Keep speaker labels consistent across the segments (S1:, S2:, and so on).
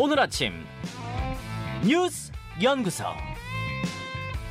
S1: 오늘 아침 뉴스 연구소.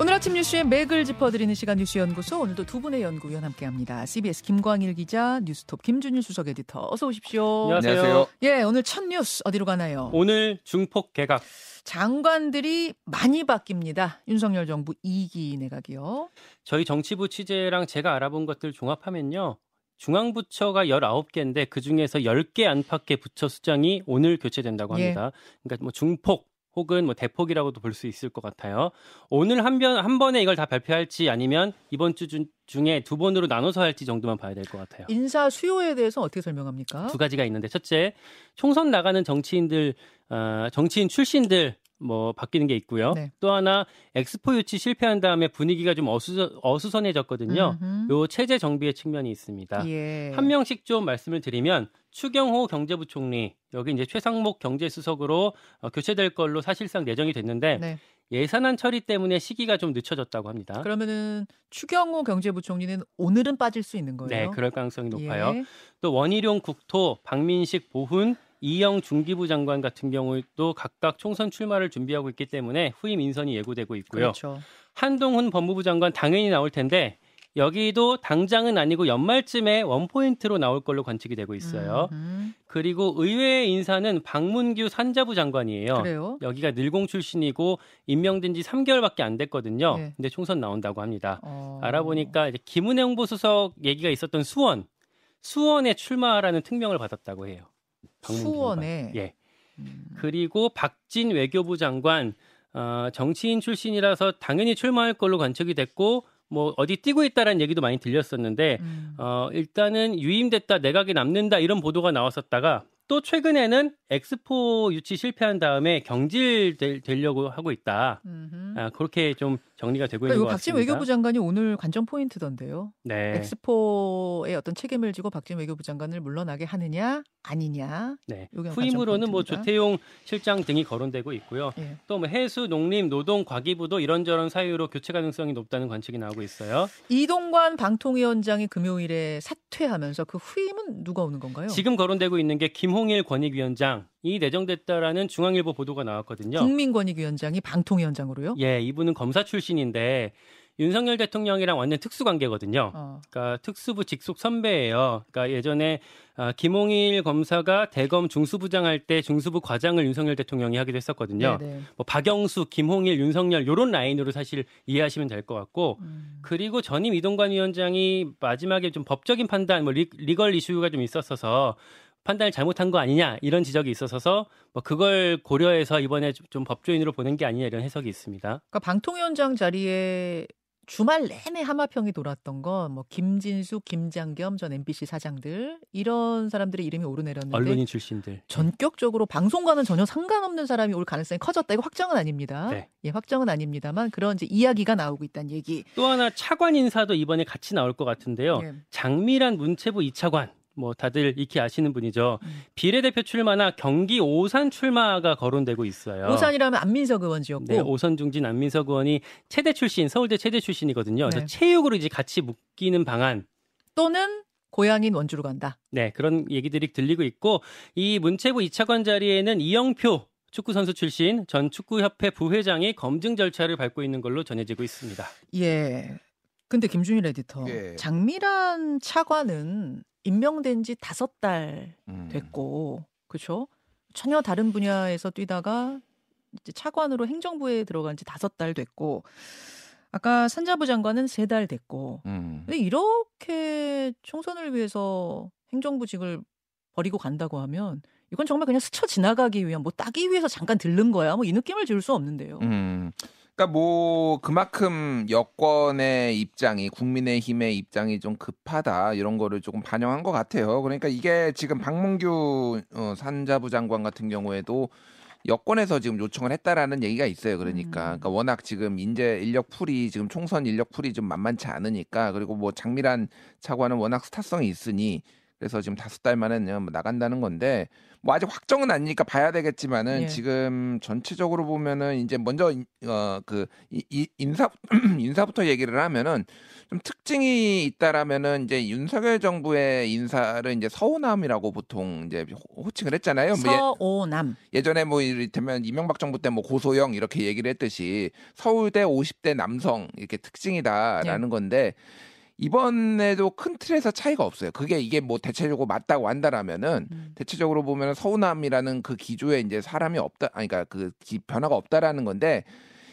S2: 오늘 아침 뉴스의 맥을 짚어드리는 시간 뉴스 연구소 오늘도 두 분의 연구위원 함께합니다. CBS 김광일 기자, 뉴스톱 김준일 수석 에디터 어서 오십시오.
S3: 안녕하세요.
S2: 예, 오늘 첫 뉴스 어디로 가나요?
S3: 오늘 중폭 개각.
S2: 장관들이 많이 바뀝니다. 윤석열 정부 2기 내각이요.
S3: 저희 정치부 취재랑 제가 알아본 것들 종합하면요. 중앙부처가 19개인데 그중에서 10개 안팎의 부처 수장이 오늘 교체된다고
S2: 예.
S3: 합니다. 그러니까 뭐 중폭 혹은 뭐 대폭이라고도 볼 수 있을 것 같아요. 오늘 한, 번, 한 번에 이걸 다 발표할지 아니면 이번 주 중- 중에 두 번으로 나눠서 할지 정도만 봐야 될 것 같아요.
S2: 인사 수요에 대해서 어떻게 설명합니까?
S3: 두 가지가 있는데 첫째 총선 나가는 정치인들 어, 정치인 출신들 뭐 바뀌는 게 있고요.
S2: 네.
S3: 또 하나 엑스포 유치 실패한 다음에 분위기가 좀 어수, 어수선해졌거든요.
S2: 음흠.
S3: 요 체제 정비의 측면이 있습니다.
S2: 예.
S3: 한 명씩 좀 말씀을 드리면 추경호 경제부총리 여기 이제 최상목 경제수석으로 어, 교체될 걸로 사실상 예정이 됐는데
S2: 네.
S3: 예산안 처리 때문에 시기가 좀 늦춰졌다고 합니다.
S2: 그러면은 추경호 경제부총리는 오늘은 빠질 수 있는 거예요.
S3: 네, 그럴 가능성이 높아요.
S2: 예.
S3: 또 원희룡 국토, 박민식 보훈, 이영 중기부 장관 같은 경우도 각각 총선 출마를 준비하고 있기 때문에 후임 인선이 예고되고 있고요.
S2: 그렇죠.
S3: 한동훈 법무부 장관 당연히 나올 텐데 여기도 당장은 아니고 연말쯤에 원포인트로 나올 걸로 관측이 되고 있어요.
S2: 음흠.
S3: 그리고 의회 인사는 박문규 산자부 장관이에요.
S2: 그래요?
S3: 여기가 늘공 출신이고 임명된 지 3개월밖에 안 됐거든요.
S2: 네.
S3: 근데 총선 나온다고 합니다.
S2: 어.
S3: 알아보니까 이제 김은혜 홍보수석 얘기가 있었던 수원, 수원에 출마하라는 특명을 받았다고 해요.
S2: 수원에?
S3: 예.
S2: 음.
S3: 그리고 박진 외교부 장관 어, 정치인 출신이라서 당연히 출마할 걸로 관측이 됐고 뭐 어디 뛰고 있다라는 얘기도 많이 들렸었는데
S2: 음.
S3: 어, 일단은 유임됐다 내각에 남는다 이런 보도가 나왔었다가 또 최근에는 엑스포 유치 실패한 다음에 경질 되려고 하고 있다.
S2: 음흠.
S3: 아, 그렇게 좀 정리가 되고
S2: 그러니까
S3: 있는 이것
S2: 박진
S3: 같습니다.
S2: 외교부 장관이 오늘 관전 포인트던데요.
S3: 네.
S2: 엑스포의 어떤 책임을 지고 박진 외교부 장관을 물러나게 하느냐 아니냐.
S3: 네. 후임으로는 뭐. 조태용 실장 등이 거론되고 있고요.
S2: 예.
S3: 또뭐 해수, 농림, 노동, 과기부도 이런저런 사유로 교체 가능성이 높다는 관측이 나오고 있어요.
S2: 이동관 방통위원장이 금요일에 사퇴하면서 그 후임은 누가 오는 건가요?
S3: 지금 거론되고 있는 게 김홍일 권익위원장 이 내정됐다라는 중앙일보 보도가 나왔거든요.
S2: 국민권익위원장이 방통위원장으로요?
S3: 예, 이분은 검사 출신인데 윤석열 대통령이랑 완전 특수 관계거든요.
S2: 어.
S3: 그러니까 특수부 직속 선배예요. 그러니까 예전에 아, 김홍일 검사가 대검 중수부장 할 때 중수부 과장을 윤석열 대통령이 하기도 했었거든요.
S2: 네네.
S3: 뭐 박영수, 김홍일, 윤석열 요런 라인으로 사실 이해하시면 될 것 같고
S2: 음.
S3: 그리고 전임 이동관 위원장이 마지막에 좀 법적인 판단, 뭐 리, 리걸 이슈가 좀 있었어서 판단을 잘못한 거 아니냐 이런 지적이 있었어서 뭐 그걸 고려해서 이번에 좀- 좀 법조인으로 보낸 게 아니냐 이런 해석이 있습니다.
S2: 그러니까 방통위원장 자리에 주말 내내 하마평이 돌았던 건 뭐 김진수, 김장겸 전 MBC 사장들 이런 사람들의 이름이 오르내렸는데
S3: 언론인 출신들.
S2: 전격적으로 방송과는 전혀 상관없는 사람이 올 가능성이 커졌다. 이거 확정은 아닙니다.
S3: 네.
S2: 예, 확정은 아닙니다만 그런 이제 이야기가 나오고 있다는 얘기.
S3: 또 하나 차관 인사도 이번에 같이 나올 것 같은데요.
S2: 예.
S3: 장미란 문체부 2차관. 뭐 다들 익히 아시는 분이죠.
S2: 음.
S3: 비례대표 출마나 경기 오산 출마가 거론되고 있어요.
S2: 오산이라면 안민석 의원 지었고
S3: 네, 오선 중진 안민석 의원이 체대 출신, 서울대 체대 출신이거든요.
S2: 네.
S3: 그래서 체육으로 이제 같이 묶이는 방안.
S2: 또는 고향인 원주로 간다.
S3: 네, 그런 얘기들이 들리고 있고 이 문체부 2차관 자리에는 이영표 축구 선수 출신 전 축구협회 부회장이 검증 절차를 밟고 있는 걸로 전해지고 있습니다.
S2: 예. 근데 김준일 에디터,
S4: 예.
S2: 장미란 차관은 임명된 지 다섯 달
S4: 음.
S2: 됐고, 그렇죠? 전혀 다른 분야에서 뛰다가 이제 차관으로 행정부에 들어간 지 다섯 달 됐고, 아까 산자부 장관은 세 달 됐고,
S4: 음.
S2: 근데 이렇게 총선을 위해서 행정부직을 버리고 간다고 하면 이건 정말 그냥 스쳐 지나가기 위한 뭐 따기 위해서 잠깐 들른 거야. 뭐 이 느낌을 지울 수 없는데요.
S4: 음. 그러니까 뭐 그만큼 여권의 입장이 국민의힘의 입장이 좀 급하다 이런 거를 조금 반영한 것 같아요. 그러니까 이게 지금 박문규 어, 산자부 장관 같은 경우에도 여권에서 지금 요청을 했다라는 얘기가 있어요. 그러니까,
S2: 음.
S4: 그러니까 워낙 지금 인재 인력 풀이 지금 총선 인력 풀이 좀 만만치 않으니까 그리고 뭐 장미란 차관은 워낙 스타성이 있으니 그래서 지금 다섯 달 만에 그냥 뭐 나간다는 건데 뭐 아직 확정은 아니니까 봐야 되겠지만은
S2: 예.
S4: 지금 전체적으로 보면은 이제 먼저 어그 인사 인사부터 얘기를 하면은 좀 특징이 있다라면은 이제 윤석열 정부의 인사를 이제 서우남이라고 보통 이제 호- 호칭을 했잖아요. 뭐 예-
S2: 서오남.
S4: 예 전에 뭐 이를테면 이명박 정부 때 뭐 고소영 이렇게 얘기를 했듯이 서울대 50대 남성 이렇게 특징이다라는
S2: 예.
S4: 건데 이번에도 큰 틀에서 차이가 없어요. 그게 이게 뭐 대체적으로 맞다고 한다라면은
S2: 음.
S4: 대체적으로 보면 서우남이라는 그 기조에 이제 사람이 없다, 아니 그러니까 그 기- 변화가 없다라는 건데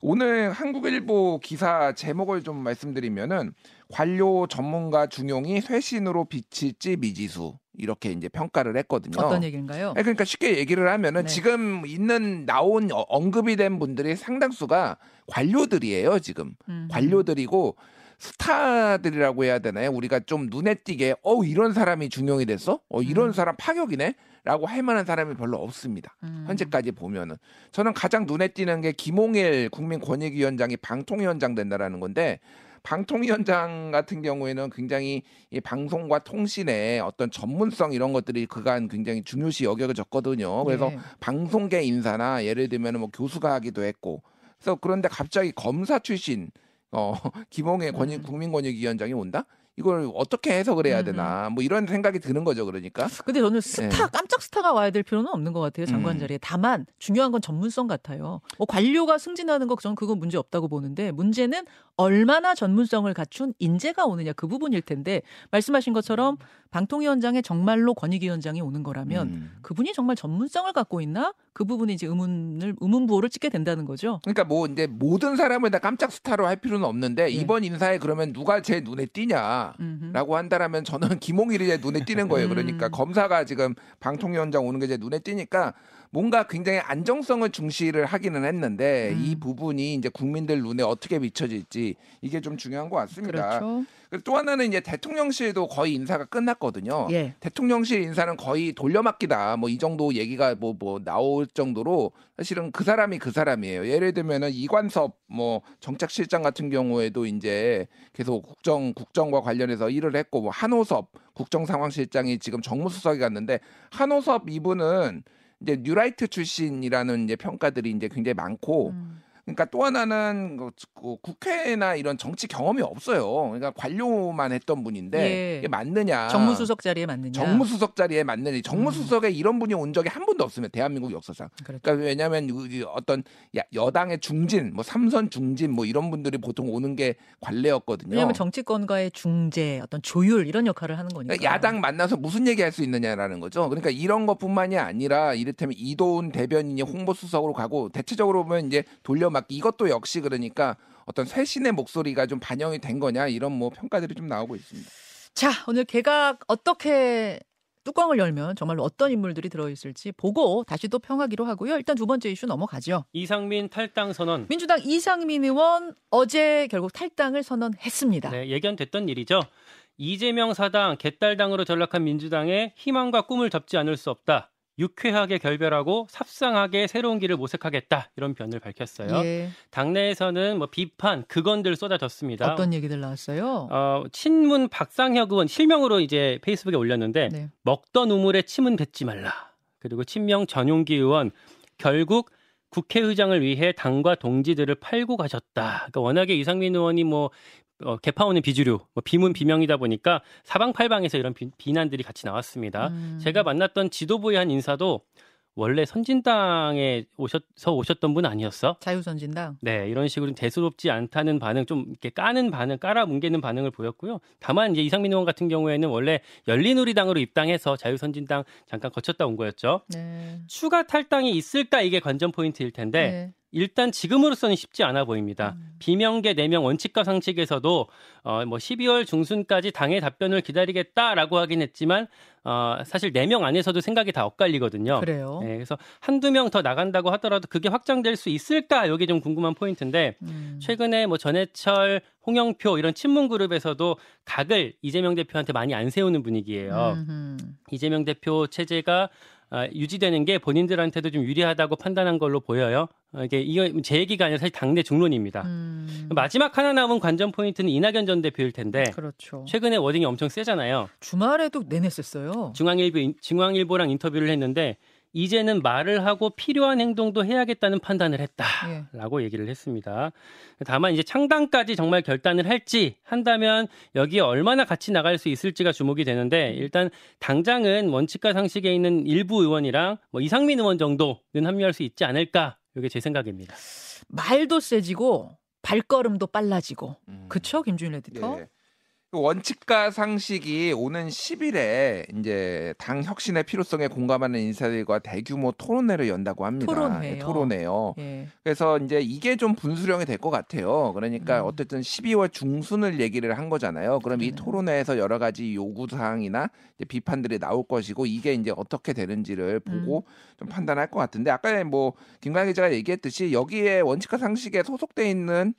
S4: 오늘 한국일보 기사 제목을 좀 말씀드리면은 관료 전문가 중용이 쇄신으로 비칠지 미지수 이렇게 이제 평가를 했거든요.
S2: 어떤 얘기인가요?
S4: 아니, 그러니까 쉽게 얘기를 하면은
S2: 네.
S4: 지금 있는 나온 어- 언급이 된 분들이 상당수가 관료들이에요 지금
S2: 음.
S4: 관료들이고 스타들이라고 해야 되나요? 우리가 좀 눈에 띄게 어 이런 사람이 중용이 됐어? 어 이런
S2: 음.
S4: 사람 파격이네?라고 할 만한 사람이 별로 없습니다.
S2: 음.
S4: 현재까지 보면은 저는 가장 눈에 띄는 게 김홍일 국민권익위원장이 방통위원장 된다라는 건데 방통위원장 같은 경우에는 굉장히 이 방송과 통신의 어떤 전문성 이런 것들이 그간 굉장히 중요시 여겨졌거든요. 그래서
S2: 예.
S4: 방송계 인사나 예를 들면 뭐 교수가 하기도 했고 그래서 그런데 갑자기 검사 출신 어 김홍의 권익
S2: 음.
S4: 국민권익위원장이 온다? 이걸 어떻게 해석을 해야
S2: 음,
S4: 되나 뭐 이런 생각이 드는 거죠 그러니까
S2: 근데 저는 스타
S4: 예.
S2: 깜짝 스타가 와야 될 필요는 없는 것 같아요 장관
S4: 음.
S2: 자리에 다만 중요한 건 전문성 같아요 뭐 관료가 승진하는 거 저는 그건 문제 없다고 보는데 문제는 얼마나 전문성을 갖춘 인재가 오느냐 그 부분일 텐데 말씀하신 것처럼 방통위원장에 정말로 권익위원장이 오는 거라면
S4: 음.
S2: 그분이 정말 전문성을 갖고 있나 그 부분이 이제 의문을 의문 부호를 찍게 된다는 거죠
S4: 그러니까 뭐 이제 모든 사람을 다 깜짝 스타로 할 필요는 없는데
S2: 예.
S4: 이번 인사에 그러면 누가 제 눈에 띄냐?
S2: 음흠.
S4: 라고 한다라면 저는 김홍일이 제 눈에 띄는 거예요. 그러니까
S2: 음.
S4: 검사가 지금 방통위원장 오는 게 제 눈에 띄니까 뭔가 굉장히 안정성을 중시를 하기는 했는데
S2: 음.
S4: 이 부분이 이제 국민들 눈에 어떻게 비춰질지 이게 좀 중요한 것 같습니다.
S2: 그렇죠
S4: 또 하나는 이제 대통령실도 거의 인사가 끝났거든요.
S2: 예
S4: 대통령실 인사는 거의 돌려막기다. 뭐 이 정도 얘기가 뭐뭐 나올 정도로 사실은 그 사람이 그 사람이에요. 예를 들면은 이관섭 뭐 정책실장 같은 경우에도 이제 계속 국정 국정과 관련해서 일을 했고 뭐 한호섭 국정상황실장이 지금 정무수석이 갔는데 한호섭 이분은 이제 뉴라이트 출신이라는 이제 평가들이 이제 굉장히 많고
S2: 음.
S4: 그러니까 또 하나는 그- 그 국회나 이런 정치 경험이 없어요. 그러니까 관료만 했던 분인데
S2: 예.
S4: 이게 맞느냐?
S2: 정무수석 자리에 맞느냐
S4: 정무수석 자리에 맞느냐? 정무수석에 이런 분이 온 적이 한 번도 없으면 대한민국 역사상.
S2: 그렇죠.
S4: 그러니까 왜냐하면 이 어떤 야- 여당의 중진, 뭐 삼선 중진, 뭐 이런 분들이 보통 오는 게 관례였거든요.
S2: 왜냐하면 정치권과의 중재, 어떤 조율 이런 역할을 하는 거니까.
S4: 그러니까 야당 만나서 무슨 얘기할 수 있느냐라는 거죠. 그러니까 이런 것뿐만이 아니라 이를테면 이도훈 대변인이 홍보수석으로 가고 대체적으로 보면 이제 돌려 막기 이것도 역시 그러니까 어떤 쇄신의 목소리가 좀 반영이 된 거냐 이런 뭐 평가들이 좀 나오고 있습니다.
S2: 자, 오늘 개각 어떻게 뚜껑을 열면 정말로 어떤 인물들이 들어있을지 보고 다시 또 평하기로 하고요. 일단 두 번째 이슈 넘어가죠.
S3: 이상민 탈당 선언.
S2: 민주당 이상민 의원 어제 결국 탈당을 선언했습니다.
S3: 네, 예견됐던 일이죠. 이재명 사당 개딸당으로 전락한 민주당의 희망과 꿈을 접지 않을 수 없다. 유쾌하게 결별하고 삽상하게 새로운 길을 모색하겠다. 이런 변을 밝혔어요.
S2: 예.
S3: 당내에서는 뭐 비판, 극언들 쏟아졌습니다.
S2: 어떤 얘기들 나왔어요?
S3: 어, 친문 박상혁 의원 실명으로 이제 페이스북에 올렸는데
S2: 네.
S3: 먹던 우물에 침은 뱉지 말라. 그리고 친명 전용기 의원 결국 국회의장을 위해 당과 동지들을 팔고 가셨다. 그러니까 워낙에 이상민 의원이 뭐 어, 개파오는 비주류, 뭐 비문 비명이다 보니까 사방팔방에서 이런 비, 비난들이 같이 나왔습니다.
S2: 음.
S3: 제가 만났던 지도부의 한 인사도 원래 선진당에 오셔서 오셨던 분 아니었어?
S2: 자유선진당.
S3: 네, 이런 식으로 대수롭지 않다는 반응, 좀 이렇게 까는 반응, 깔아뭉개는 반응을 보였고요. 다만 이제 이상민 의원 같은 경우에는 원래 열린우리당으로 입당해서 자유선진당 잠깐 거쳤다 온 거였죠.
S2: 네.
S3: 추가 탈당이 있을까 이게 관전 포인트일 텐데
S2: 네.
S3: 일단 지금으로서는 쉽지 않아 보입니다.
S2: 음.
S3: 비명계 4명 원칙과 상식에서도 어, 뭐 12월 중순까지 당의 답변을 기다리겠다라고 하긴 했지만 어, 사실 4명 안에서도 생각이 다 엇갈리거든요.
S2: 그래요.
S3: 네, 그래서 한두 명 더 나간다고 하더라도 그게 확장될 수 있을까? 이게 좀 궁금한 포인트인데
S2: 음.
S3: 최근에 뭐 전해철, 홍영표 이런 친문 그룹에서도 각을 이재명 대표한테 많이 안 세우는 분위기예요.
S2: 음흠.
S3: 이재명 대표 체제가 아, 유지되는 게 본인들한테도 좀 유리하다고 판단한 걸로 보여요. 어, 이게 이거 제 얘기가 아니라 사실 당내 중론입니다.
S2: 음,
S3: 마지막 하나 남은 관전 포인트는 이낙연 전 대표일 텐데
S2: 그렇죠.
S3: 최근에 워딩이 엄청 세잖아요.
S2: 주말에도 내냈었어요.
S3: 중앙일보 중앙일보랑 인터뷰를 했는데 이제는 말을 하고 필요한 행동도 해야겠다는 판단을 했다.
S2: 예.
S3: 라고 얘기를 했습니다. 다만 이제 창당까지 정말 결단을 할지 한다면 여기에 얼마나 같이 나갈 수 있을지가 주목이 되는데 일단 당장은 원칙과 상식에 있는 일부 의원이랑 뭐 이상민 의원 정도는 합류할 수 있지 않을까. 이게 제 생각입니다.
S2: 말도 세지고 발걸음도 빨라지고.
S4: 음.
S2: 그쵸, 김준일 에디터?
S4: 예. 그 원칙과 상식이 오는 10일에 이제 당 혁신의 필요성에 공감하는 인사들과 대규모 토론회를 연다고 합니다.
S2: 토론회요?
S4: 예, 토론회요.
S2: 예.
S4: 그래서 이제 이게 좀 분수령이 될 것 같아요. 그러니까
S2: 음.
S4: 어쨌든 12월 중순을 얘기를 한 거잖아요. 그럼 이
S2: 네.
S4: 토론회에서 여러 가지 요구 사항이나 비판들이 나올 것이고 이게 이제 어떻게 되는지를 보고
S2: 음.
S4: 좀 판단할 것 같은데 아까 뭐 김광 기자가 얘기했듯이 여기에 원칙과 상식에 소속돼 있는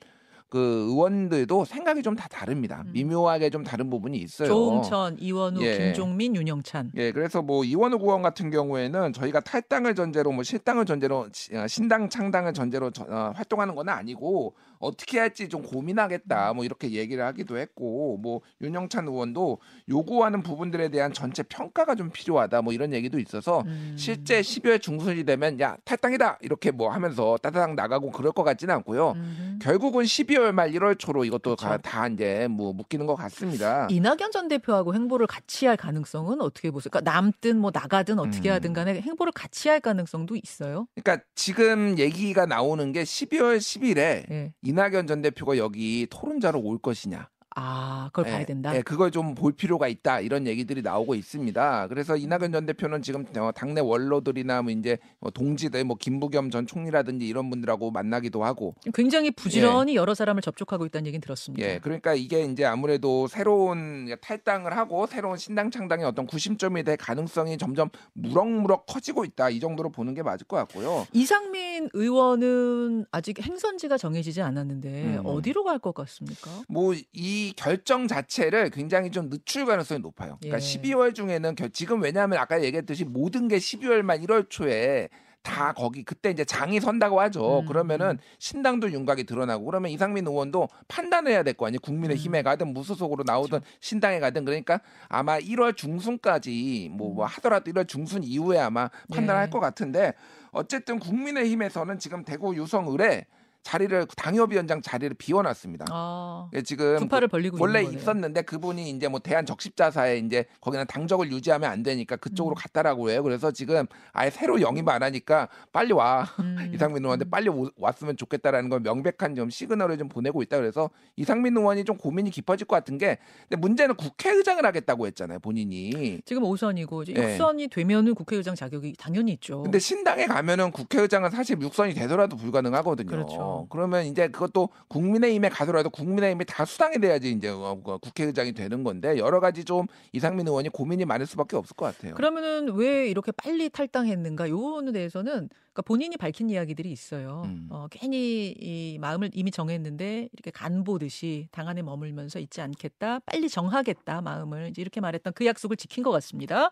S4: 그 의원들도 생각이 좀 다 다릅니다.
S2: 음.
S4: 미묘하게 좀 다른 부분이 있어요.
S2: 조응천, 이원우,
S4: 예.
S2: 김종민, 윤영찬.
S4: 예, 그래서 뭐 이원우 의원 같은 경우에는 저희가 탈당을 전제로 뭐 실당을 전제로 시- 어, 신당 창당을 전제로 저- 어, 활동하는 건 아니고 어떻게 할지 좀 고민하겠다 뭐 이렇게 얘기를 하기도 했고 뭐 윤영찬 의원도 요구하는 부분들에 대한 전체 평가가 좀 필요하다 뭐 이런 얘기도 있어서
S2: 음.
S4: 실제 12월 중순이 되면 야 탈당이다 이렇게 뭐 하면서 따다당 나가고 그럴 것 같지는 않고요.
S2: 음흠.
S4: 결국은 12월 말 1월 초로 이것도. 가- 다 이제 뭐 묶이는 것 같습니다.
S2: 이낙연 전 대표하고 행보를 같이 할 가능성은 어떻게 보세요? 그러니까 남든 뭐 나가든 어떻게
S4: 음.
S2: 하든 간에 행보를 같이 할 가능성도 있어요.
S4: 그러니까 지금 얘기가 나오는 게 12월 10일에
S2: 예.
S4: 이낙연 전 대표가 여기 토론자로 올 것이냐.
S2: 아, 그걸 봐야
S4: 예,
S2: 된다.
S4: 예, 그걸 좀 볼 필요가 있다 이런 얘기들이 나오고 있습니다. 그래서 이낙연 전 대표는 지금 어, 당내 원로들이나 뭐 이제 뭐 동지들 뭐 김부겸 전 총리라든지 이런 분들하고 만나기도 하고
S2: 굉장히 부지런히 여러 사람을 접촉하고 있다는 얘기는 들었습니다.
S4: 예, 그러니까 이게 이제 아무래도 새로운 탈당을 하고 새로운 신당 창당의 어떤 구심점이 될 가능성이 점점 무럭무럭 커지고 있다 이 정도로 보는 게 맞을 것 같고요.
S2: 이상민 의원은 아직 행선지가 정해지지 않았는데
S4: 음.
S2: 어디로 갈 것 같습니까?
S4: 뭐이 결정 자체를 굉장히 좀 늦출 가능성이 높아요. 그러니까
S2: 예.
S4: 12월 중에는 결- 지금 왜냐하면 아까 얘기했듯이 모든 게 12월 말 1월 초에 다 거기 그때 이제 장이 선다고 하죠.
S2: 음.
S4: 그러면은 신당도 윤곽이 드러나고 그러면 이상민 의원도 판단해야 될 거 아니에요. 국민의 힘에
S2: 음.
S4: 가든 무소속으로 나오든 신당에 가든 그러니까 아마 1월 중순까지 뭐, 뭐 하더라도 1월 중순 이후에 아마 판단할
S2: 네.
S4: 것 같은데 어쨌든 국민의 힘에서는 지금 대구 유성을에 자리를 당협위원장 자리를 비워놨습니다.
S2: 아,
S4: 예, 지금
S2: 두 팔을 벌리고
S4: 원래. 있었는데 그분이 이제 뭐 대한 적십자사에 이제 거기는 당적을 유지하면 안 되니까 그쪽으로
S2: 음.
S4: 갔다라고 해요. 그래서 지금 아예 새로 영입 안 하니까 빨리 와
S2: 음.
S4: 이상민 의원한테 빨리 오- 왔으면 좋겠다라는 걸 명백한 좀 시그널을 좀 보내고 있다 그래서 이상민 의원이 좀 고민이 깊어질 것 같은 게 근데 문제는 국회의장을 하겠다고 했잖아요 본인이.
S2: 지금 5선이고 이제
S4: 예.
S2: 6선이 되면은 국회의장 자격이 당연히 있죠.
S4: 근데 신당에 가면은 국회의장은 사실 육선이 되더라도 불가능하거든요.
S2: 그렇죠.
S4: 그러면 이제 그것도 국민의힘에 가더라도 국민의힘이 다 수당이 돼야지 이제 어, 그 국회의장이 되는 건데 여러 가지 좀 이상민 의원이 고민이 많을 수밖에 없을 것 같아요.
S2: 그러면은 왜 이렇게 빨리 탈당했는가? 요거에 대해서는 그러니까 본인이 밝힌 이야기들이 있어요.
S4: 음.
S2: 어, 괜히 이 마음을 이미 정했는데 이렇게 간 보듯이 당 안에 머물면서 있지 않겠다. 빨리 정하겠다 마음을 이제 이렇게 말했던 그 약속을 지킨 것 같습니다.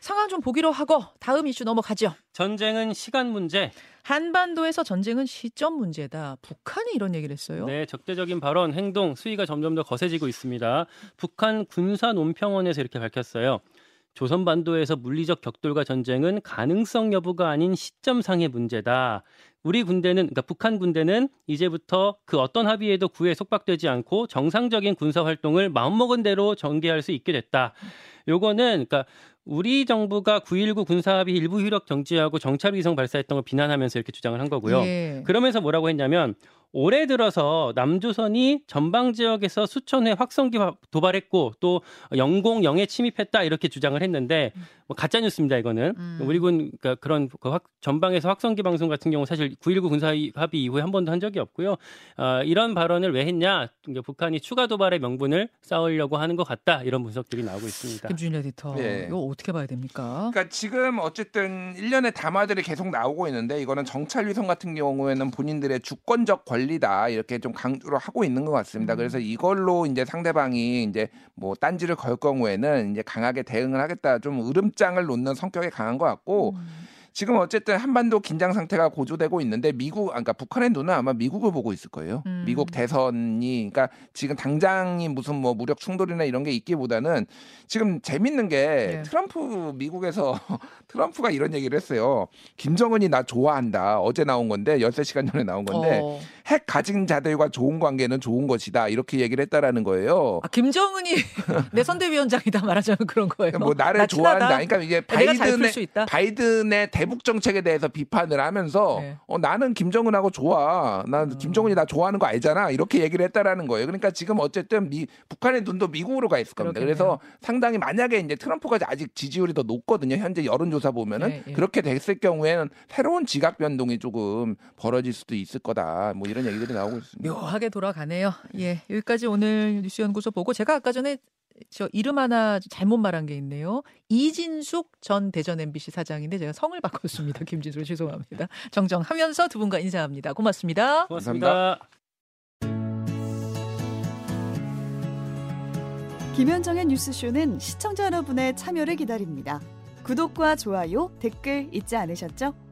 S2: 상황 좀 보기로 하고 다음 이슈 넘어가죠.
S3: 전쟁은 시간 문제.
S2: 한반도에서 전쟁은 시점 문제다. 북한이 이런 얘기를 했어요.
S3: 네, 적대적인 발언, 행동, 수위가 점점 더 거세지고 있습니다. 북한 군사 논평원에서 이렇게 밝혔어요. 조선 반도에서 물리적 격돌과 전쟁은 가능성 여부가 아닌 시점상의 문제다. 우리 군대는 그러니까 북한 군대는 이제부터 그 어떤 합의에도 구에 속박되지 않고 정상적인 군사 활동을 마음먹은 대로 전개할 수 있게 됐다. 요거는 그러니까 우리 정부가 9.19 군사합의 일부 효력 정지하고 정찰 위성 발사했던 걸 비난하면서 이렇게 주장을 한 거고요.
S2: 예.
S3: 그러면서 뭐라고 했냐면 올해 들어서 남조선이 전방 지역에서 수천 회 확성기 화- 도발했고 또 영공 영해 침입했다 이렇게 주장을 했는데 뭐 가짜 뉴스입니다 이거는
S2: 음.
S3: 우리군 그러니까 그런 그 확- 전방에서 확성기 방송 같은 경우 사실 9.19 군사 합의 이후에 한 번도 한 적이 없고요 어, 이런 발언을 왜 했냐 그러니까 북한이 추가 도발의 명분을 쌓으려고 하는 것 같다 이런 분석들이 나오고 있습니다.
S2: 김준일 에디터.
S4: 예.
S2: 이거 어떻게 봐야 됩니까?
S4: 그러니까 지금 어쨌든 일련의 담화들이 계속 나오고 있는데 이거는 정찰 위성 같은 경우에는 본인들의 주권적 권리 권리다 이렇게 좀 강조를 하고 있는 것 같습니다.
S2: 음.
S4: 그래서 이걸로 이제 상대방이 이제 뭐 딴지를 걸 경우에는 이제 강하게 대응을 하겠다 좀 으름장을 놓는 성격이 강한 것 같고
S2: 음.
S4: 지금 어쨌든 한반도 긴장 상태가 고조되고 있는데 미국, 아, 그러니까 북한의 눈은 아마 미국을 보고 있을 거예요.
S2: 음.
S4: 미국 대선이, 그러니까 지금 당장이 무슨 뭐 무력 충돌이나 이런 게 있기보다는 지금 재밌는 게
S2: 네.
S4: 트럼프 미국에서 트럼프가 이런 얘기를 했어요. 김정은이 나 좋아한다. 어제 나온 건데 13시간 전에 나온 건데
S2: 어.
S4: 핵 가진 자들과 좋은 관계는 좋은 것이다. 이렇게 얘기를 했다라는 거예요.
S2: 아, 김정은이 내 선대위원장이다 말하자면 그런 거예요.
S4: 뭐 나를
S2: 나
S4: 좋아한다. 그러니까 이게
S2: 풀
S4: 바이든의. 바이든의 대북 정책에 대해서 비판을 하면서
S2: 네.
S4: 어, 나는 김정은하고 좋아. 난
S2: 음.
S4: 김정은이 나 좋아하는 거 알잖아. 이렇게 얘기를 했다라는 거예요. 그러니까 지금 어쨌든 미, 북한의 눈도 미국으로 가 있을 겁니다.
S2: 그렇겠네요.
S4: 그래서 상당히 만약에 이제 트럼프가 아직 지지율이 더 높거든요. 현재 여론조사 보면은
S2: 예, 예.
S4: 그렇게 됐을 경우에는 새로운 지각 변동이 조금 벌어질 수도 있을 거다. 뭐 이런 얘기들이 나오고 있습니다.
S2: 묘하게 돌아가네요. 예, 여기까지 오늘 뉴스연구소 보고 제가 아까 전에 저 이름 하나 잘못 말한 게 있네요. 이진숙 전 대전 MBC 사장인데 제가 성을 바꿨습니다. 김진숙 죄송합니다. 정정하면서 두 분과 인사합니다. 고맙습니다.
S3: 고맙습니다.
S5: 김현정의 뉴스쇼는 시청자 여러분의 참여를 기다립니다. 구독과 좋아요, 댓글 잊지 않으셨죠?